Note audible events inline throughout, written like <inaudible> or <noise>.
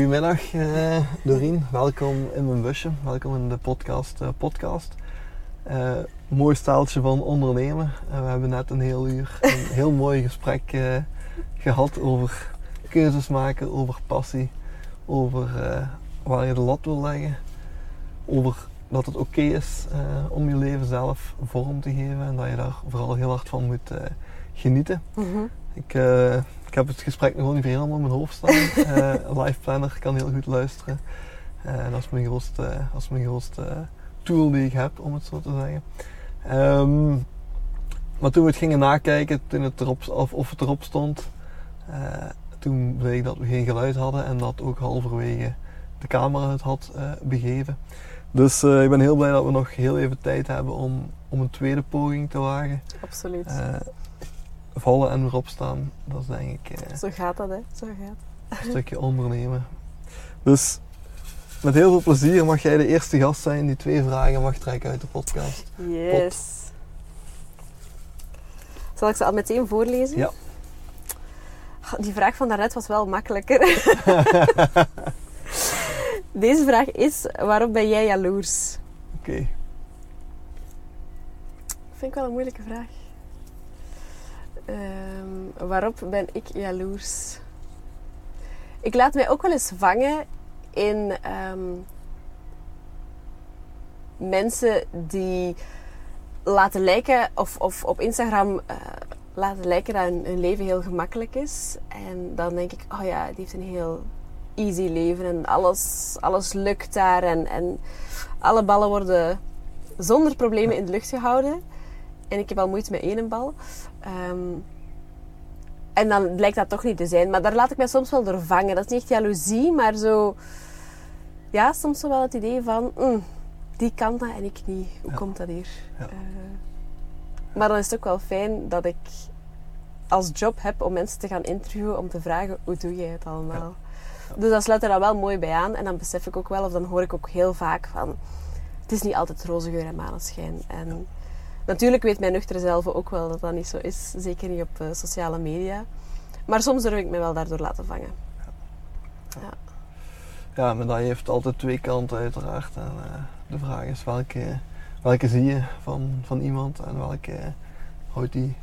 Goedemiddag uh, Doreen, welkom in mijn busje, welkom in de podcast. Uh, podcast. Uh, mooi staaltje van ondernemen. we hebben net een heel uur een <laughs> heel mooi gesprek gehad over keuzes maken, over passie, over waar je de lat wil leggen, over dat het oké is om je leven zelf vorm te geven en dat je daar vooral heel hard van moet genieten. Mm Ik ik heb het gesprek nog niet helemaal in mijn hoofd staan. uh, <laughs> live planner kan heel goed luisteren. Uh, en dat is mijn grootste, dat is mijn grootste tool die ik heb, om het zo te zeggen. Um, maar toen we het gingen nakijken, toen het erop, of, of het erop stond, uh, toen bleek dat we geen geluid hadden en dat ook halverwege de camera het had begeven. Dus ik ben heel blij dat we nog heel even tijd hebben om, om een tweede poging te wagen. Absoluut vallen en weer opstaan. Dat is denk ik... Eh, Zo gaat dat, hè. Zo gaat Een stukje ondernemen. Dus met heel veel plezier mag jij de eerste gast zijn die twee vragen mag trekken uit de podcast. Yes. Zal ik ze al meteen voorlezen? Ja. Die vraag van daarnet was wel makkelijker. <laughs> Deze vraag is: waarom ben jij jaloers? Oké. Okay. Vind ik wel een moeilijke vraag. Um, waarop ben ik jaloers? Ik laat mij ook wel eens vangen in um, mensen die laten lijken, of, of op Instagram uh, laten lijken dat hun, hun, leven heel gemakkelijk is. En dan denk ik, oh ja, die heeft een heel easy leven en alles, alles lukt daar. En, en alle ballen worden zonder problemen in de lucht gehouden. En ik heb al moeite met één bal. Um, en dan blijkt dat toch niet te zijn. Maar daar laat ik mij soms wel door vangen. Dat is niet echt jaloezie, maar zo... Ja, soms wel het idee van... Mm, die kan dat en ik niet. Hoe komt dat hier? Ja. Uh, maar dan is het ook wel fijn dat ik als job heb om mensen te gaan interviewen. Om te vragen, hoe doe jij het allemaal? Dus dat sluit er dan wel mooi bij aan. En dan besef ik ook wel, of dan hoor ik ook heel vaak van... Het is niet altijd roze geur en maneschijn. En Natuurlijk weet mijn nuchtere zelf ook wel dat dat niet zo is. Zeker niet op uh, sociale media. Maar soms durf ik me wel daardoor laten vangen. Ja, ja. ja maar dat heeft altijd twee kanten uiteraard. En, uh, de vraag is welke, welke zie je van, van iemand en welke houdt die een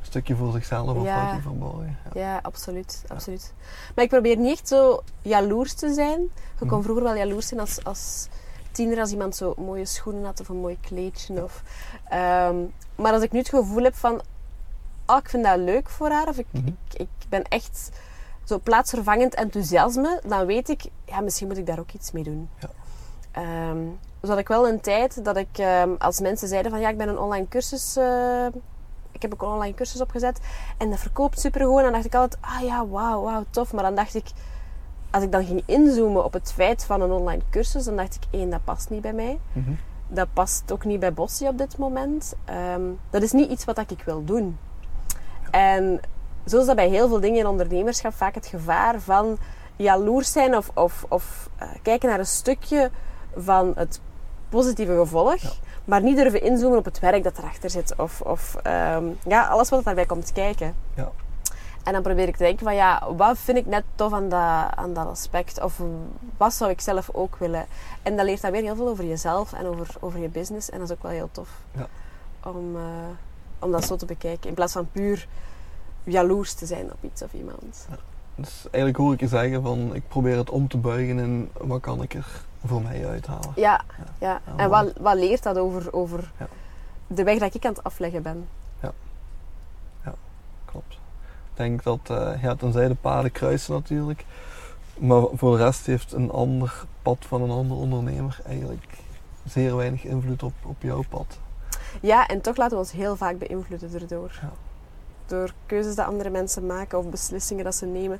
stukje voor zichzelf of houdt die verborgen. Ja. ja, absoluut, absoluut. Maar ik probeer niet echt zo jaloers te zijn. Je kon mhm. vroeger wel jaloers zijn als, als tiener als iemand zo mooie schoenen had of een mooi kleedje. Of, ehm, maar als ik nu het gevoel heb van, oh, ik vind dat leuk voor haar, of ik, mhm. ik, ik, ben echt zo plaatsvervangend enthousiasme, dan weet ik, ja, misschien moet ik daar ook iets mee doen. Ja. Um, dus had ik wel een tijd dat ik, ehm, als mensen zeiden van, ja, ik ben een online cursus... Uh, ik heb ook een online cursus opgezet en dat verkoopt supergoed. En dan dacht ik altijd, ah ja, wauw, wauw, tof. Maar dan dacht ik, als ik dan ging inzoomen op het feit van een online cursus, dan dacht ik, één, dat past niet bij mij. Mhm. Dat past ook niet bij Bossie op dit moment. Ehm, dat is niet iets wat ik wil doen. En zo is dat bij heel veel dingen in ondernemerschap vaak het gevaar van jaloers zijn of, of, of uh, kijken naar een stukje van het positieve gevolg, maar niet durven inzoomen op het werk dat erachter zit of, of um, ja, alles wat daarbij komt kijken. Ja. En dan probeer ik te denken van ja, wat vind ik net tof aan dat, aan dat aspect? Of wat zou ik zelf ook willen? En dat leert dan weer heel veel over jezelf en over, over je business. En dat is ook wel heel tof. Ja. Om, uh, om dat zo te bekijken. In plaats van puur jaloers te zijn op iets of iemand. Ja. Dus eigenlijk hoor ik je zeggen van ik probeer het om te buigen en wat kan ik er voor mij uithalen. Ja, ja. ja. en wat, wat leert dat over, over de weg dat ik aan het afleggen ben? Ja, ja klopt denk dat, uh, ja, tenzij de paden kruisen natuurlijk. Maar voor de rest heeft een ander pad van een ander ondernemer eigenlijk zeer weinig invloed op, op jouw pad. Ja, en toch laten we ons heel vaak beïnvloeden erdoor. Ja. Door keuzes die andere mensen maken of beslissingen dat ze nemen.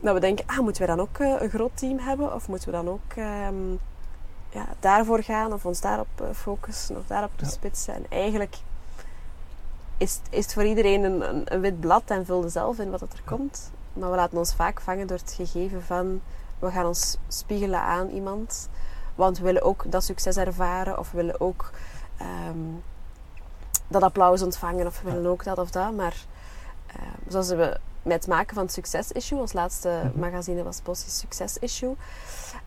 Dat we denken, ah, moeten we dan ook uh, een groot team hebben? Of moeten we dan ook um, ja, daarvoor gaan? Of ons daarop uh, focussen? Of daarop toespitsen? Ja. En eigenlijk is, is het voor iedereen een, een, wit blad en vulde zelf in wat er komt. Maar we laten ons vaak vangen door het gegeven van we gaan ons spiegelen aan iemand. Want we willen ook dat succes ervaren of we willen ook ehm, dat applaus ontvangen of we willen ook dat of dat. Maar uh, zoals we met het maken van het Success Issue. Ons laatste Mhm. magazine was Bossie's Success Issue.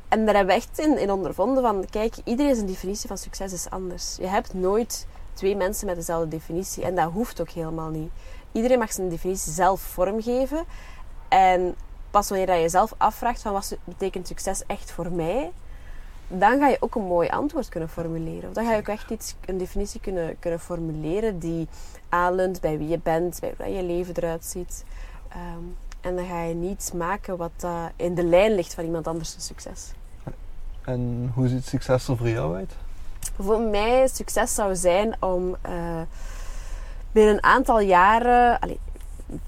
En daar hebben we echt in, in ondervonden van, kijk, iedereen zijn definitie van succes is anders. Je hebt nooit twee mensen met dezelfde definitie. En dat hoeft ook helemaal niet. Iedereen mag zijn definitie zelf vormgeven. En pas wanneer dat je zelf afvraagt van wat betekent succes echt voor mij, dan ga je ook een mooi antwoord kunnen formuleren. Dan ga je ook echt iets, een definitie kunnen, kunnen formuleren die aanleunt bij wie je bent, bij hoe je leven eruit ziet. Ehm, en dan ga je niets maken wat uh, in de lijn ligt van iemand anders succes. En hoe ziet succes er voor jou uit? Voor mij succes zou zijn om uh, binnen een aantal jaren, allez,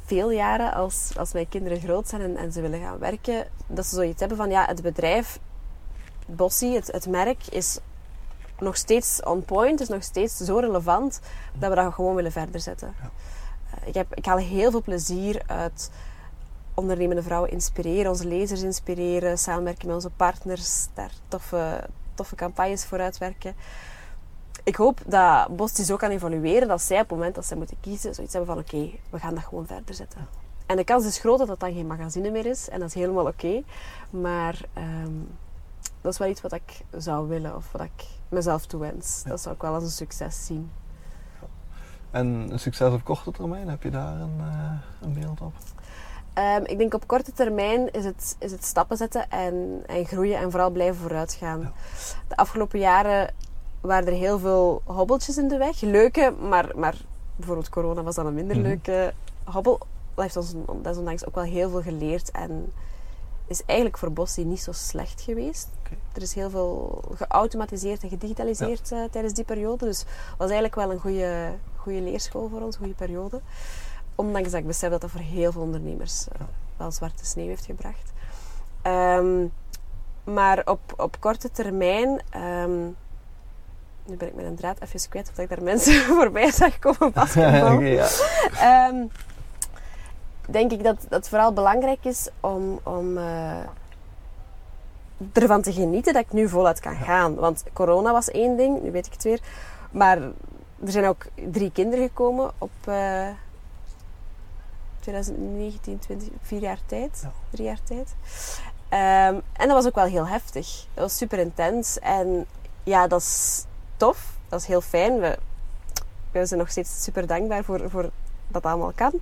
veel jaren, als, als mijn kinderen groot zijn en, en, ze willen gaan werken, dat ze zoiets hebben van ja, het bedrijf Bossie, het, het merk, is nog steeds on point, is nog steeds zo relevant dat we dat gewoon willen verder zetten. Ja. Uh, ik, heb, ik haal heel veel plezier uit ondernemende vrouwen inspireren, onze lezers inspireren, samenwerken met onze partners, daar toffe, toffe campagnes voor uitwerken. Ik hoop dat Bostie zo kan evolueren dat zij op het moment dat zij moeten kiezen, zoiets hebben van oké, okay, we gaan dat gewoon verder zetten. En de kans is groot dat dat dan geen magazine meer is en dat is helemaal oké. Okay. Maar um, dat is wel iets wat ik zou willen of wat ik mezelf toewens. Ja. Dat zou ik wel als een succes zien. En een succes op korte termijn, heb je daar een, uh, een beeld op? Um, ik denk op korte termijn is het, is het stappen zetten en, en groeien en vooral blijven vooruitgaan. Ja. De afgelopen jaren waren er heel veel hobbeltjes in de weg. Leuke, maar, maar bijvoorbeeld corona was dan een minder mm -hmm. leuke hobbel. Dat heeft ons desondanks ook wel heel veel geleerd en is eigenlijk voor Bossie niet zo slecht geweest. Okay. Er is heel veel geautomatiseerd en gedigitaliseerd ja. uh, tijdens die periode. Dus het was eigenlijk wel een goede, goede leerschool voor ons, een goede periode. Ondanks dat ik besef dat dat voor heel veel ondernemers uh, wel zwarte sneeuw heeft gebracht. Um, maar op, op korte termijn... Um, nu ben ik met een draad even kwijt, of ik daar mensen <laughs> voorbij zag komen <laughs> basketbal. okay, ja. um, denk ik dat, dat het vooral belangrijk is om, om uh, ervan te genieten dat ik nu voluit kan gaan. Want corona was één ding, nu weet ik het weer. Maar er zijn ook drie kinderen gekomen op uh, 2019, 20, vier jaar tijd, ja. drie jaar tijd. Um, en dat was ook wel heel heftig. Dat was super intens. En ja, dat is tof. Dat is heel fijn. We, we zijn nog steeds super dankbaar voor, voor dat allemaal kan.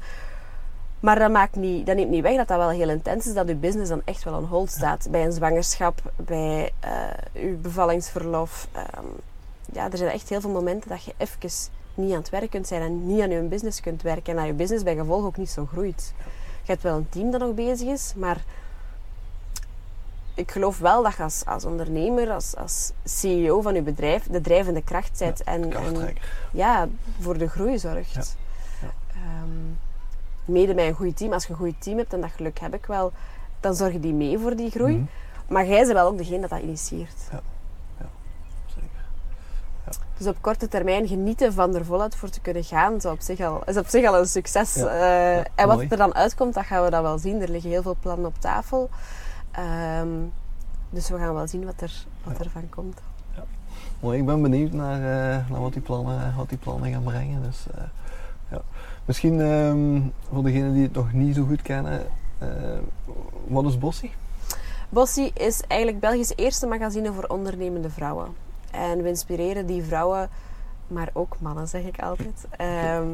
Maar dat, maakt niet, dat neemt niet weg dat dat wel heel intens is. Dat je business dan echt wel on hold staat. Ja. Bij een zwangerschap, bij uh, je bevallingsverlof. Um, ja, er zijn echt heel veel momenten dat je even niet aan het werk kunt zijn. En niet aan je business kunt werken. En dat je business bij gevolg ook niet zo groeit. Je hebt wel een team dat nog bezig is. Maar ik geloof wel dat je als, als ondernemer, als, als CEO van je bedrijf, de drijvende kracht bent. Ja, en, en ja, voor de groei zorgt. Ja. Ja. Um, mede met een goed team. Als je een goed team hebt, en dat geluk heb ik wel, dan zorgen die mee voor die groei. Mhm. Maar jij bent wel ook degene dat dat initieert. Ja, ja. zeker. Ja. Dus op korte termijn genieten van er voluit voor te kunnen gaan, is op zich al, is op zich al een succes. Ja. Uh, Ja, en wat mooi. er dan uitkomt, dat gaan we dan wel zien. Er liggen heel veel plannen op tafel. Ehm, dus we gaan wel zien wat er, wat Ja. ervan komt. Mooi, ik ben benieuwd naar, eh, naar wat, die plannen, wat die plannen gaan brengen. Dus, eh, ja. Misschien ehm, voor degenen die het nog niet zo goed kennen, eh, wat is Bossie? Bossie is eigenlijk Belgisch eerste magazine voor ondernemende vrouwen. En we inspireren die vrouwen, maar ook mannen, zeg ik altijd. Ehm,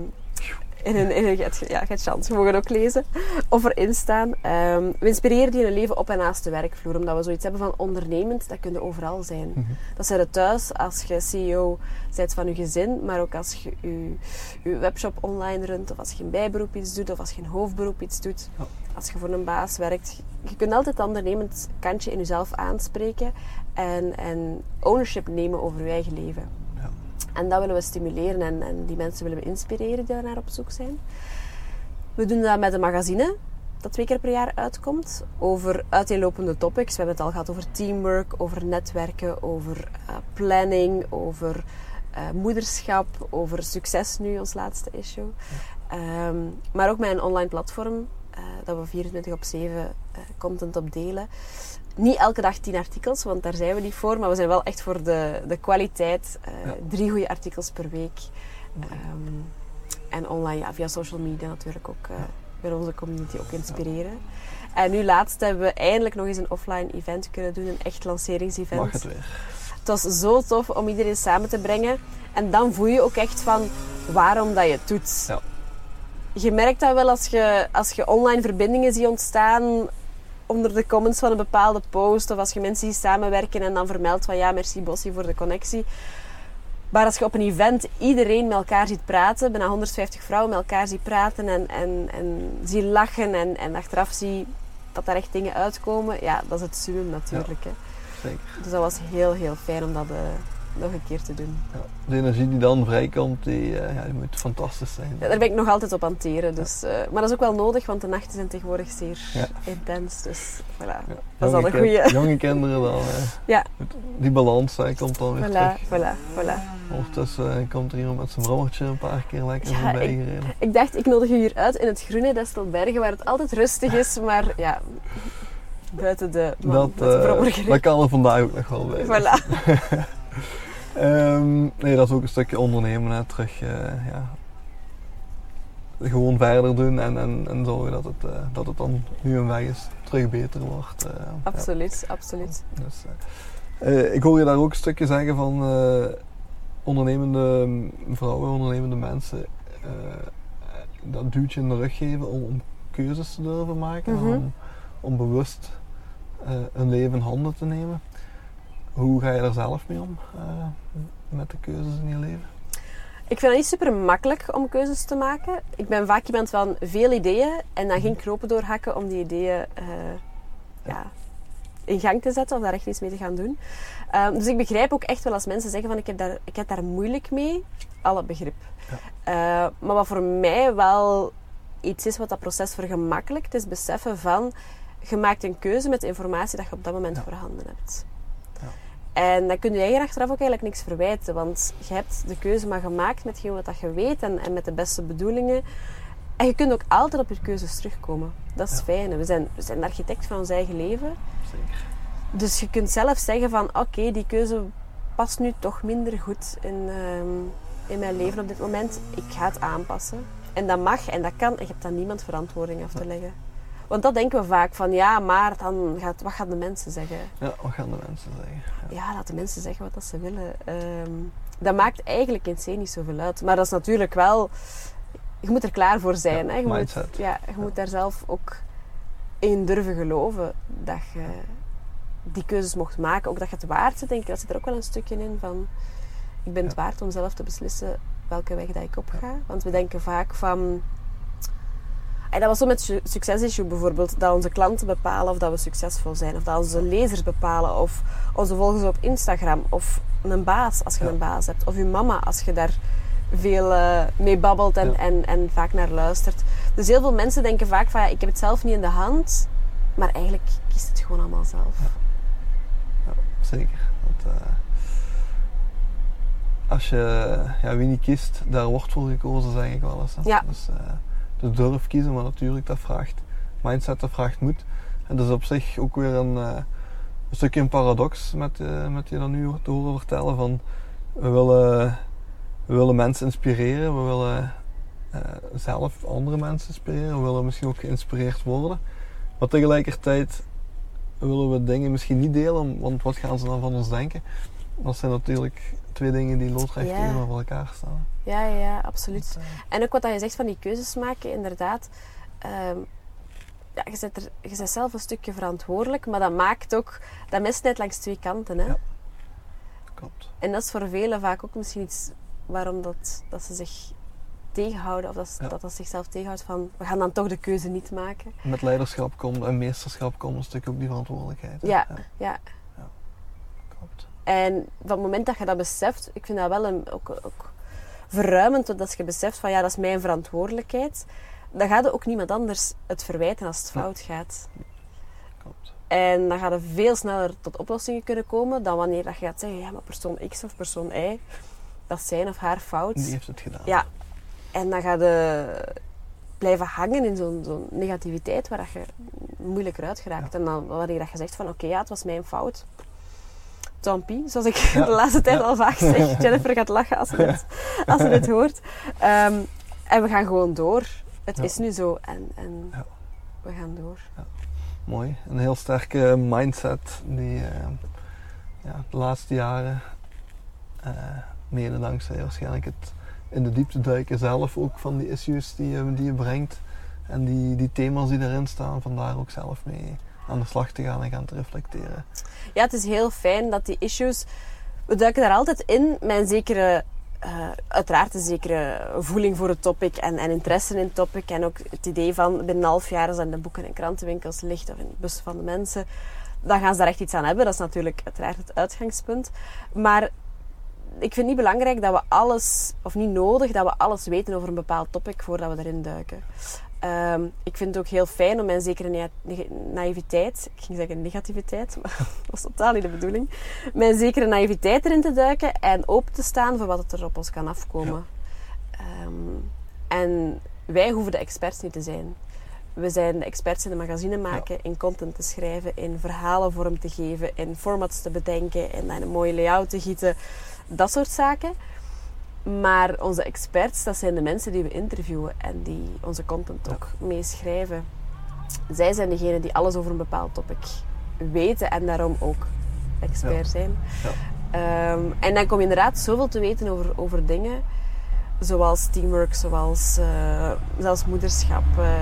in een, in een, ja, je chance, je mag het ook lezen. Of erin staan. Ehm, we inspireren die in hun leven op en naast de werkvloer. Omdat we zoiets hebben van ondernemend, dat kunnen overal zijn. Mhm. Dat zijn er thuis als je CEO bent van je gezin, maar ook als je je, je webshop online runt, of als je een bijberoep iets doet, of als je een hoofdberoep iets doet. Als je voor een baas werkt. Je kunt altijd dat ondernemend kantje in jezelf aanspreken en, en ownership nemen over je eigen leven. Ja. En dat willen we stimuleren en, en die mensen willen we inspireren die daarnaar op zoek zijn. We doen dat met een magazine dat twee keer per jaar uitkomt over uiteenlopende topics. We hebben het al gehad over teamwork, over netwerken, over eh, planning, over eh, moederschap, over succes nu, ons laatste issue. Ehm, maar ook met een online platform, eh, dat we 24 op 7 eh, content op delen. Niet elke dag 10 artikels, want daar zijn we niet voor, maar we zijn wel echt voor de, de kwaliteit. eh, Ja. Drie goede artikels per week. Ehm, en online, ja, via social media natuurlijk ook wil onze community ook inspireren. En nu laatst hebben we eindelijk nog eens een offline event kunnen doen, een echt lanceringsevent. Mag het weer. Het was zo tof om iedereen samen te brengen. En dan voel je ook echt van waarom dat je het doet. Ja. Je merkt dat wel als je, als je online verbindingen ziet ontstaan onder de comments van een bepaalde post. Of als je mensen ziet samenwerken en dan vermeldt van ja, merci Bossie voor de connectie. Maar als je op een event iedereen met elkaar ziet praten, bijna 150 vrouwen met elkaar ziet praten en, en, en zie lachen en, en achteraf zie dat daar echt dingen uitkomen, ja, dat is het summum natuurlijk. Hè. Zeker. Dus dat was heel, heel fijn om dat eh, nog een keer te doen. Ja. De energie die dan vrijkomt, die, eh, ja, die moet fantastisch zijn. Ja, daar ben ik nog altijd op aan het teren. Dus, eh, maar dat is ook wel nodig, want de nachten zijn tegenwoordig zeer Ja. intens. Dus voilà, dat is al een goeie. Jonge kinderen dan. Ja. Die balans komt dan weer terug. Voilà, voilà, voilà. Ondertussen eh, komt er iemand met zijn brommertje een paar keer lekker Ja, voorbij ik- gereden. Ik dacht, ik nodig je hier uit in het groene Destelbergen, waar het altijd rustig is, maar ja, buiten de, man, Dat, brommergereden. dat kan er vandaag ook nog wel bij. Voilà. <laughs> Ehm, nee, dat is ook een stukje ondernemen. Hè. Terug, eh, ja, gewoon verder doen en, en, en zorgen dat het, eh, dat het dan nu een weg is, terug beter wordt. eh, ja. Absoluut, absoluut. Dus, ik hoor je daar ook een stukje zeggen van ondernemende vrouwen, ondernemende mensen, dat duwtje in de rug geven om, om keuzes te durven maken, Mhm. om, om bewust een leven in handen te nemen. Hoe ga je daar zelf mee om eh, met de keuzes in je leven? Ik vind het niet super makkelijk om keuzes te maken. Ik ben vaak iemand van veel ideeën en dan geen knopen doorhakken om die ideeën eh, ja, in gang te zetten of daar echt iets mee te gaan doen. Ehm, dus ik begrijp ook echt wel als mensen zeggen van ik heb daar, ik heb daar moeilijk mee. Alle begrip. Eh, maar wat voor mij wel iets is wat dat proces vergemakkelijkt, is beseffen van je maakt een keuze met de informatie dat je op dat moment Ja. voorhanden hebt. En dan kun je je achteraf ook eigenlijk niks verwijten, want je hebt de keuze maar gemaakt met wat dat je weet en, en met de beste bedoelingen. En je kunt ook altijd op je keuzes terugkomen. Dat is Ja. fijn. We zijn, we zijn de architect van ons eigen leven. Zeker. Dus je kunt zelf zeggen van oké, die keuze past nu toch minder goed in, ehm, in mijn leven op dit moment. Ik ga het aanpassen. En dat mag en dat kan. En je hebt dan niemand verantwoording af te leggen. Want dat denken we vaak van ja, maar dan gaat, wat gaan de mensen zeggen? Ja, wat gaan de mensen zeggen? Ja. Ja, laat de mensen zeggen wat dat ze willen. Ehm, dat maakt eigenlijk in C niet zoveel uit. Maar dat is natuurlijk wel... Je moet er klaar voor zijn. Ja, hè? Je, moet, ja, je moet daar zelf ook in durven geloven dat je die keuzes mocht maken. Ook dat je het waard bent, denk ik. Dat zit er ook wel een stukje in van... Ik ben het waard om zelf te beslissen welke weg dat ik op ga. Want we denken vaak van... En dat was zo met Su- Success Issue bijvoorbeeld. Dat onze klanten bepalen of dat we succesvol zijn. Of dat onze lezers bepalen. Of onze volgers op Instagram. Of een baas als je Ja. een baas hebt. Of je mama als je daar veel eh, mee babbelt en, Ja. en, en vaak naar luistert. Dus heel veel mensen denken vaak van ja, ik heb het zelf niet in de hand. Maar eigenlijk kiest het gewoon allemaal zelf. Ja, zeker. Want, eh, als je ja, wie niet kiest, daar wordt voor gekozen, zeg ik wel eens. hè. Ja. Dus, eh, dus durf kiezen, maar natuurlijk, dat vraagt mindset, dat vraagt moed. En dat is op zich ook weer een, eh, een stukje een paradox met, eh, met je dan nu te horen vertellen van we willen, we willen mensen inspireren, we willen eh, zelf andere mensen inspireren, we willen misschien ook geïnspireerd worden. Maar tegelijkertijd willen we dingen misschien niet delen, want wat gaan ze dan van ons denken? Dat zijn natuurlijk twee dingen die loodrecht Ja. tegenover elkaar staan. Ja, ja, ja, absoluut. Dus, eh, En ook wat je zegt van die keuzes maken, inderdaad. ehm, ja, je, bent er, je bent zelf een stukje verantwoordelijk, maar dat maakt ook dat mes net langs twee kanten. Hè? Ja. klopt. En dat is voor velen vaak ook misschien iets waarom dat, dat ze zich tegenhouden, of dat, ze- Ja. dat dat zichzelf tegenhoudt van we gaan dan toch de keuze niet maken. Met leiderschap komt en meesterschap komt een stuk ook die verantwoordelijkheid. hè. Ja, ja. En van het moment dat je dat beseft, ik vind dat wel een, ook, ook verruimend, als je beseft van ja, dat is mijn verantwoordelijkheid, dan gaat er ook niemand anders het verwijten als het fout gaat. klopt. En dan gaat er veel sneller tot oplossingen kunnen komen dan wanneer dat je gaat zeggen, ja, maar persoon X of persoon Y, dat is zijn of haar fout. Die heeft het gedaan. Ja. En dan ga je blijven hangen in zo'n negativiteit waar dat je moeilijk eruit geraakt. En dan wanneer dat je zegt van oké, ja, het was mijn fout. Tant pis, zoals ik Ja. <laughs> de laatste tijd Ja. al vaak zeg. <laughs> Jennifer gaat lachen als ze dit, als ze dit hoort. Ehm, en we gaan gewoon door. Het is nu zo en, en Ja. we gaan door. Mooi. Een heel sterke mindset die eh, ja, de laatste jaren, eh, mede dankzij waarschijnlijk het in de diepte duiken zelf ook van die issues die je, die je brengt en die, die thema's die erin staan, vandaar ook zelf mee aan de slag te gaan en gaan te reflecteren. Ja, het is heel fijn dat die issues... We duiken daar altijd in met een zekere... eh, uiteraard een zekere voeling voor het topic en, en interesse in het topic. En ook het idee van binnen een half jaar als de boeken en krantenwinkels ligt of in de bussen van de mensen, dan gaan ze daar echt iets aan hebben. Dat is natuurlijk uiteraard het uitgangspunt. Maar ik vind niet belangrijk dat we alles, of niet nodig, dat we alles weten over een bepaald topic voordat we erin duiken. Ehm, ik vind het ook heel fijn om mijn zekere naïviteit, ik ging zeggen negativiteit, <laughs> maar dat was totaal niet de bedoeling, mijn zekere naïviteit erin te duiken en open te staan voor wat het er op ons kan afkomen. Ehm, en wij hoeven de experts niet te zijn. We zijn de experts in de magazine maken, in content te schrijven, in verhalen vorm te geven, in formats te bedenken, in een mooie layout te gieten, dat soort zaken. Maar onze experts, dat zijn de mensen die we interviewen en die onze content ook meeschrijven. Zij zijn degenen die alles over een bepaald topic weten en daarom ook expert zijn. Ja. Ehm, en dan kom je inderdaad zoveel te weten over, over dingen, zoals teamwork, zoals eh, zelfs moederschap, eh,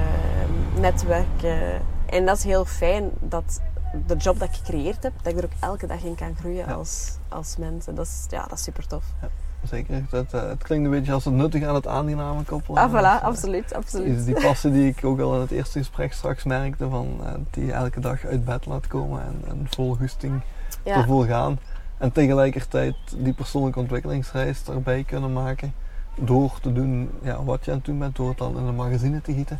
netwerken. En dat is heel fijn dat de job dat ik gecreëerd heb, dat ik er ook elke dag in kan groeien als, als mens. En dat is, ja, dat is super tof. Zeker, dat, eh, het klinkt een beetje als het nuttig aan het aangename koppelen. Ah, voilà, eh, absoluut, absoluut. is die <laughs> passie die ik ook al in het eerste gesprek straks merkte, van, eh, die je elke dag uit bed laat komen en, en vol goesting Ja. ervoor gaan. En tegelijkertijd die persoonlijke ontwikkelingsreis erbij kunnen maken. Door te doen ja, wat je aan het doen bent, door het dan in een magazine te gieten.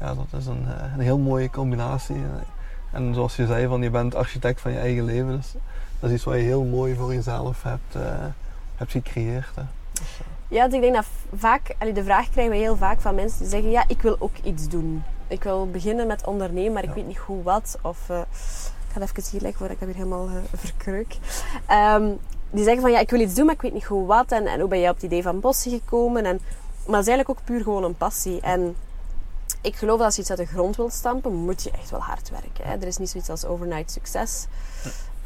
Ja, dat is een, een heel mooie combinatie. En zoals je zei, van, je bent architect van je eigen leven. Dus dat is iets wat je heel mooi voor jezelf hebt, hebt gecreëerd. Hè. Ja, dus ik denk dat vaak, de vraag krijgen we heel vaak van mensen die zeggen: Ja, ik wil ook iets doen. Ik wil beginnen met ondernemen, maar ik Ja. weet niet hoe wat. Of eh, ik ga het even hier leggen ik dat weer helemaal uh, verkreuk. Ehm, die zeggen van ja, ik wil iets doen, maar ik weet niet hoe wat. En, en hoe ben jij op het idee van bossen gekomen? En, maar het is eigenlijk ook puur gewoon een passie. En ik geloof dat als je iets uit de grond wilt stampen, moet je echt wel hard werken. Hè? Er is niet zoiets als overnight succes.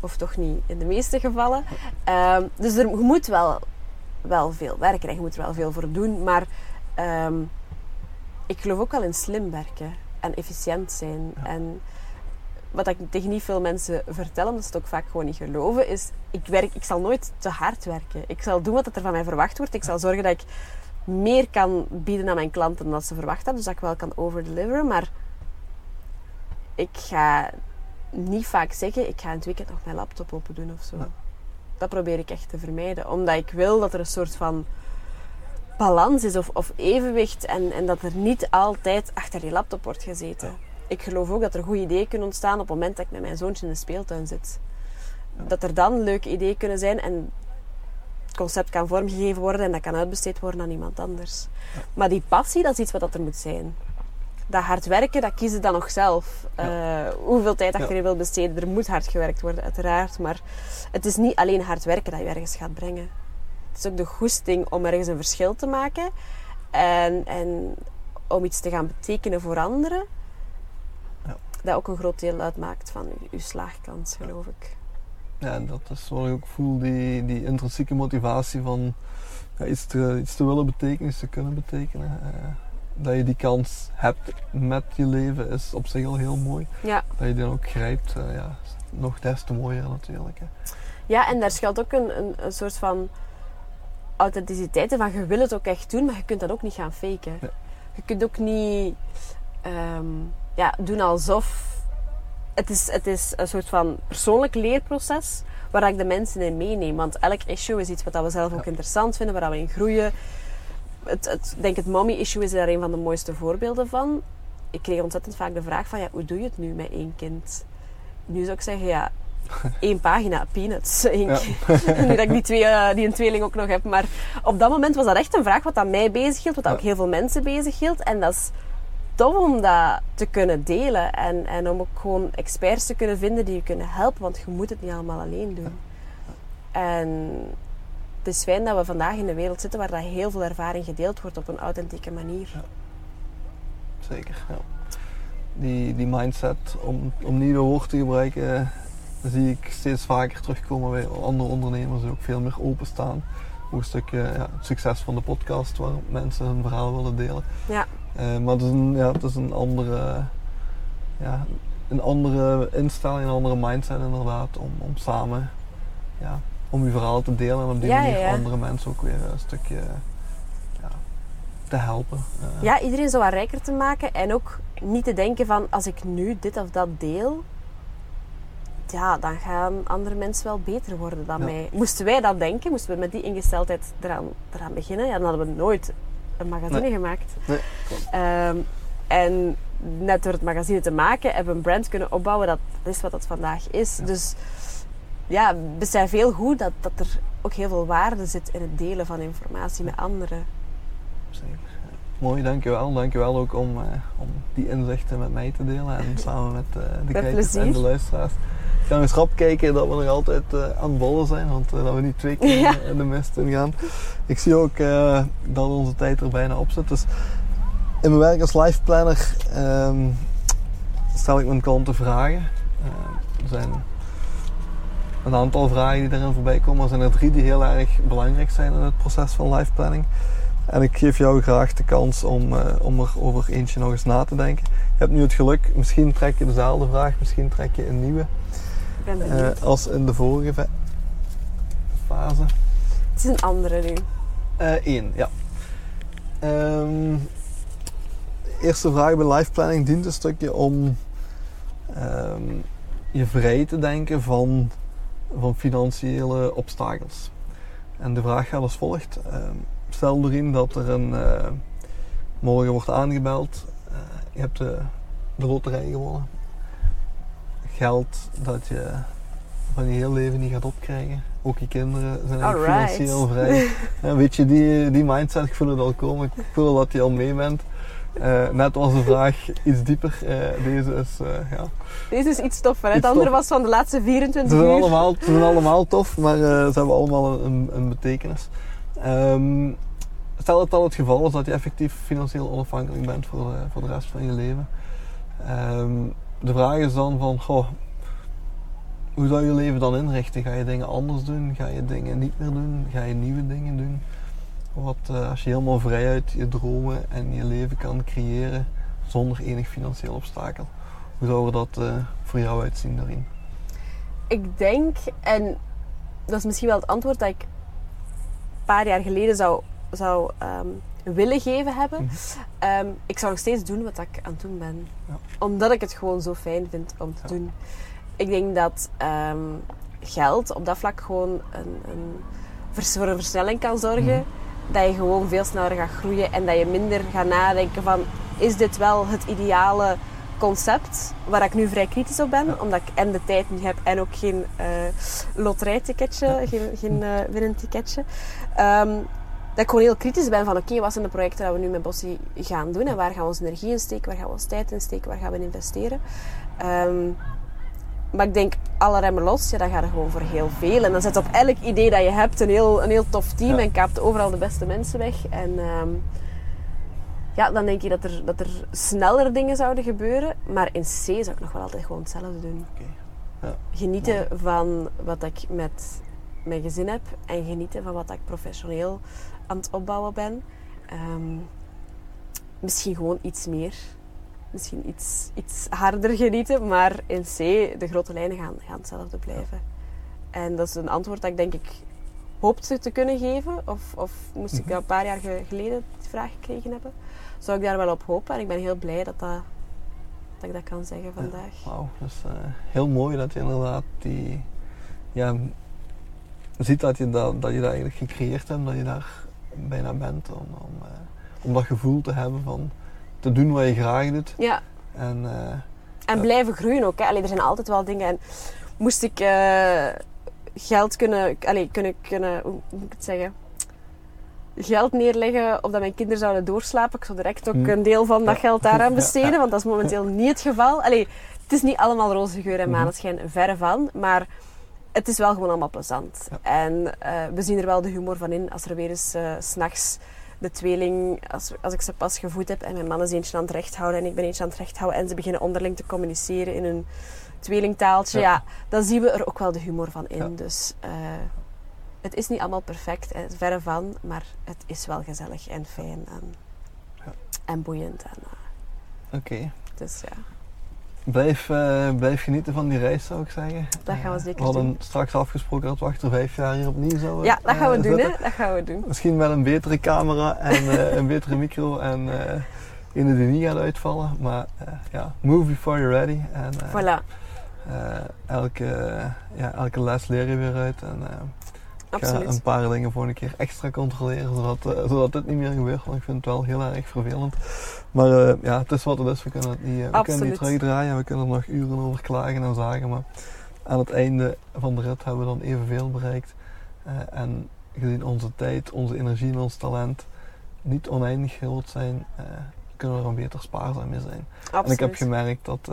Of toch niet in de meeste gevallen. Ehm, dus er, je moet wel, wel veel werken en je moet er wel veel voor doen. Maar ehm, ik geloof ook wel in slim werken en efficiënt zijn. Ja. En wat ik tegen niet veel mensen vertel, omdat ze het ook vaak gewoon niet geloven, is ik, werk, ik zal nooit te hard werken. Ik zal doen wat er van mij verwacht wordt. Ik zal zorgen dat ik meer kan bieden aan mijn klanten dan dat ze verwacht hebben. Dus dat ik wel kan overdeliveren. Maar ik ga niet vaak zeggen, ik ga in het weekend nog mijn laptop open doen of zo. Ja. Dat probeer ik echt te vermijden. Omdat ik wil dat er een soort van balans is of, of evenwicht. En, en dat er niet altijd achter die laptop wordt gezeten. Ja. Ik geloof ook dat er goede ideeën kunnen ontstaan op het moment dat ik met mijn zoontje in de speeltuin zit. Dat er dan leuke ideeën kunnen zijn en het concept kan vormgegeven worden en dat kan uitbesteed worden aan iemand anders. Maar die passie, dat is iets wat dat er moet zijn. Dat hard werken, dat kiezen dan nog zelf. Eh, hoeveel tijd dat je er wil besteden. Er moet hard gewerkt worden, uiteraard. Maar het is niet alleen hard werken dat je ergens gaat brengen. Het is ook de goesting om ergens een verschil te maken. En, en om iets te gaan betekenen voor anderen. Ja. Dat ook een groot deel uitmaakt van je, slaagkans, geloof ik. Ja, en dat is wat ik ook voel, die, die intrinsieke motivatie van iets, te, iets te willen betekenen, iets te kunnen betekenen. Eh, dat je die kans hebt met je leven is op zich al heel mooi. Ja. Dat je die dan ook grijpt, eh, ja, nog des te mooier natuurlijk. Hè. Ja, en daar schuilt ook een, een, een soort van authenticiteit. Van je wil het ook echt doen, maar je kunt dat ook niet gaan faken. Je kunt ook niet ehm, ja, doen alsof... Het is, het is een soort van persoonlijk leerproces waar ik de mensen in meeneem. Want elk issue is iets wat we zelf ook interessant vinden, waar we in groeien. Het, denk het mommy-issue is daar een van de mooiste voorbeelden van. Ik kreeg ontzettend vaak de vraag van, ja, hoe doe je het nu met één kind? Nu zou ik zeggen, ja, <laughs> één pagina, peanuts. <laughs> Ja. <laughs> nu dat ik die, twee, eh, die een tweeling ook nog heb. Maar op dat moment was dat echt een vraag wat aan mij bezig hield, wat Ja. ook heel veel mensen bezig hield. En dat is tof om dat te kunnen delen. En, en om ook gewoon experts te kunnen vinden die je kunnen helpen, want je moet het niet allemaal alleen doen. En het is fijn dat we vandaag in een wereld zitten waar dat heel veel ervaring gedeeld wordt op een authentieke manier. Ja. zeker. Ja. Die, die mindset, om, om nieuwe woord te gebruiken, eh, zie ik steeds vaker terugkomen bij andere ondernemers die ook veel meer openstaan. Ook een stukje ja, het succes van de podcast, waar mensen hun verhaal willen delen. Ja. Eh, maar het is een, ja, het is een andere, ja, een andere instelling, een andere mindset inderdaad, om, om samen ja, om je verhaal te delen en op die Ja, manier ja, andere mensen ook weer een stukje ja, te helpen. Eh, Ja, iedereen zo wat rijker te maken. En ook niet te denken van, als ik nu dit of dat deel... Ja, dan gaan andere mensen wel beter worden dan mij. Moesten wij dat denken, moesten we met die ingesteldheid eraan, eraan beginnen, ja, dan hadden we nooit een magazine Nee. gemaakt. Nee. Ehm, en net door het magazine te maken, hebben we een brand kunnen opbouwen dat is wat dat vandaag is. Ja. Dus ja, besef heel goed dat, dat er ook heel veel waarde zit in het delen van informatie met anderen. Zeker. Mooi, dankjewel. Dankjewel ook om, eh, om die inzichten met mij te delen en samen met eh, de kijkers plezier. en de luisteraars. Ik kan eens rap kijken dat we nog altijd eh, aan het bollen zijn, want dat we niet twee keer Ja. in de mist ingaan. Ik zie ook dat onze tijd er bijna op zit. Dus in mijn werk als life planner ehm, stel ik mijn klanten vragen. Er zijn een aantal vragen die daarin voorbij komen. Er zijn er drie die heel erg belangrijk zijn in het proces van life planning. En ik geef jou graag de kans om, eh, om er over eentje nog eens na te denken. Je hebt nu het geluk, misschien trek je dezelfde vraag, misschien trek je een nieuwe. Ik ben eh, als in de vorige fa- fase. het is een andere nu. Eén, ja. Ehm, de eerste vraag bij life planning dient een stukje om ehm, je vrij te denken van, van financiële obstakels. En de vraag gaat als volgt. Ehm, stel Doreen dat er een eh, morgen wordt aangebeld. Eh, je hebt de, de loterij gewonnen. Geld dat je van je heel leven niet gaat opkrijgen. Ook je kinderen zijn eigenlijk Alright. financieel vrij. <laughs> Ja, weet je, die, die mindset, ik voel het al komen. Ik voel dat je al mee bent. Eh, net was de vraag iets dieper. Eh, deze is, eh, ja. Deze is iets toffer. Hè? Iets Het andere tof. was van de laatste Ze 24 zijn, uur. allemaal, ze zijn allemaal tof, maar ze hebben allemaal een, een betekenis. Ehm, stel dat dat het geval is dat je effectief financieel onafhankelijk bent voor de, voor de rest van je leven. Ehm, de vraag is dan van, goh, hoe zou je leven dan inrichten? Ga je dingen anders doen? Ga je dingen niet meer doen? Ga je nieuwe dingen doen? Wat eh, als je helemaal vrij uit je dromen en je leven kan creëren zonder enig financieel obstakel? Hoe zou er dat eh, voor jou uitzien daarin? Ik denk, en dat is misschien wel het antwoord dat ik een paar jaar geleden zou, zou ehm, willen geven hebben. Mhm. Ehm, ik zou nog steeds doen wat ik aan het doen ben. Ja. Omdat ik het gewoon zo fijn vind om te Ja. doen. Ik denk dat ehm, geld op dat vlak gewoon een, een voor een versnelling kan zorgen. Mhm. Dat je gewoon veel sneller gaat groeien en dat je minder gaat nadenken van... Is dit wel het ideale concept waar ik nu vrij kritisch op ben? Ja. Omdat ik en de tijd niet heb en ook geen eh loterijticketje, Ja. geen, geen. Ehm, dat ik gewoon heel kritisch ben van oké, wat zijn de projecten dat we nu met Bossie gaan doen en waar gaan we onze energie in steken, waar gaan we onze tijd in steken, waar gaan we in investeren. Ehm, maar ik denk, alle remmen los, ja, dan gaat er gewoon voor heel veel. En dan zet op elk idee dat je hebt een heel, een heel tof team Ja. en kaapt overal de beste mensen weg. En ehm, ja, dan denk je dat er, dat er sneller dingen zouden gebeuren. Maar in C zou ik nog wel altijd gewoon hetzelfde doen. Ja. Genieten van wat ik met mijn gezin heb en genieten van wat ik professioneel aan het opbouwen ben. Ehm, misschien gewoon iets meer. Misschien iets, iets harder genieten, maar in C, de grote lijnen gaan, gaan hetzelfde blijven. En dat is een antwoord dat ik denk ik hoopte te kunnen geven. Of, of moest ik Mhm. dat een paar jaar ge- geleden die vraag gekregen hebben. Zou ik daar wel op hopen. En ik ben heel blij dat, dat, dat ik dat kan zeggen vandaag. Wauw, dat is eh, heel mooi dat je inderdaad die, ja, ziet dat je dat, dat je dat eigenlijk gecreëerd hebt, dat je daar bijna bent om, om, eh, om dat gevoel te hebben van te doen wat je graag doet. Ja, En eh, En blijven groeien ook. Hè. Allee, er zijn altijd wel dingen. En moest ik eh, geld kunnen, allee, kunnen, kunnen, hoe moet ik het zeggen? Geld neerleggen of dat mijn kinderen zouden doorslapen. Ik zou direct ook Hm. een deel van dat geld daaraan <laughs> besteden, want dat is momenteel niet het geval. Allee, het is niet allemaal roze geur en Mhm. maneschijn, verre van. Maar het is wel gewoon allemaal plezant. En eh, we zien er wel de humor van in als er weer eens s s'nachts de tweeling, als, als ik ze pas gevoed heb en mijn man is eentje aan het recht houden en ik ben eentje aan het recht houden en ze beginnen onderling te communiceren in een tweelingtaaltje, Ja. ja. dan zien we er ook wel de humor van in. Ja. Dus eh, het is niet allemaal perfect, hè, verre van, maar het is wel gezellig en fijn en, Ja. en boeiend. En, eh, Oké. dus ja, Blijf, eh, blijf genieten van die reis, zou ik zeggen. dat gaan we zeker We hadden doen. straks afgesproken dat we achter vijf jaar hier opnieuw zouden Ja, dat gaan we eh, doen, hè. Dat gaan we doen. Misschien met een betere camera en eh, een betere micro en ene die niet gaat uitvallen. Maar ja, move before you're ready. En, Voilà, elke, ja, elke les leer je weer uit. En, ik ga absoluut. een paar dingen voor een keer extra controleren, zodat, eh, zodat dit niet meer gebeurt. Want ik vind het wel heel erg vervelend. Maar eh, ja, het is wat het is. We kunnen het niet, eh, we kunnen niet terugdraaien. We kunnen er nog uren over klagen en zagen. Maar aan het einde van de rit hebben we dan evenveel bereikt. En gezien onze tijd, onze energie en ons talent niet oneindig groot zijn, kunnen we er een beter spaarzaam mee zijn. absoluut. En ik heb gemerkt dat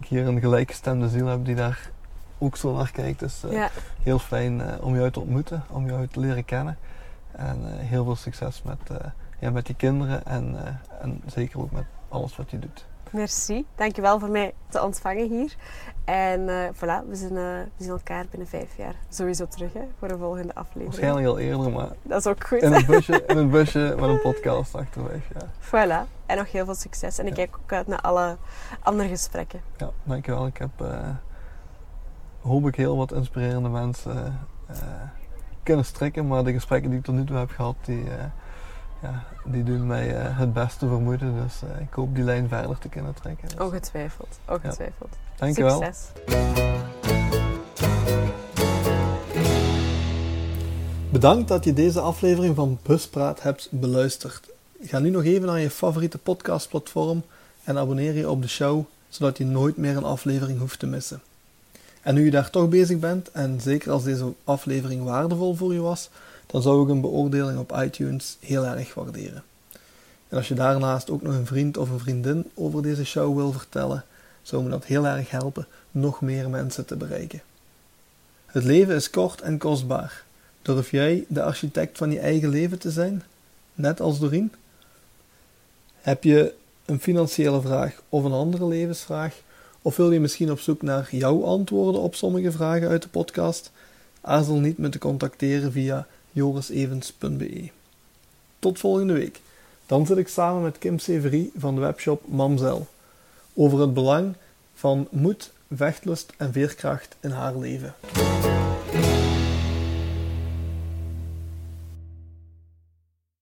ik hier een gelijkgestemde ziel heb die daar ook zo naar kijkt. Dus eh, ja, heel fijn eh, om jou te ontmoeten, om jou te leren kennen. En eh, heel veel succes met, ja, met je kinderen en, en zeker ook met alles wat je doet. merci. Dankjewel voor mij te ontvangen hier. En eh, voilà, we zien, we zien elkaar binnen vijf jaar sowieso terug hè, voor een volgende aflevering. Waarschijnlijk al eerder, maar Dat is ook goed. in een busje, <laughs> in een busje met een podcast achterwege. Ja. Voilà. En nog heel veel succes. En ik Ja. kijk ook uit naar alle andere gesprekken. ja, dankjewel. Ik heb hoop ik heel wat inspirerende mensen eh, kunnen strikken, maar de gesprekken die ik tot nu toe heb gehad, die, eh, ja, die doen mij eh, het beste vermoeden. Dus eh, ik hoop die lijn verder te kunnen trekken. Dus, Ongetwijfeld. Ongetwijfeld. dankjewel. Succes. Bedankt dat je deze aflevering van Buspraat hebt beluisterd. Ga nu nog even naar je favoriete podcastplatform en abonneer je op de show, zodat je nooit meer een aflevering hoeft te missen. En nu je daar toch bezig bent, en zeker als deze aflevering waardevol voor je was, dan zou ik een beoordeling op iTunes heel erg waarderen. En als je daarnaast ook nog een vriend of een vriendin over deze show wil vertellen, zou me dat heel erg helpen nog meer mensen te bereiken. Het leven is kort en kostbaar. Durf jij de architect van je eigen leven te zijn? Net als Doreen? Heb je een financiële vraag of een andere levensvraag? Of wil je misschien op zoek naar jouw antwoorden op sommige vragen uit de podcast? Aarzel niet me te contacteren via jorisevens.be. Tot volgende week. Dan zit ik samen met Kim Severie van de webshop Mamzel over het belang van moed, vechtlust en veerkracht in haar leven.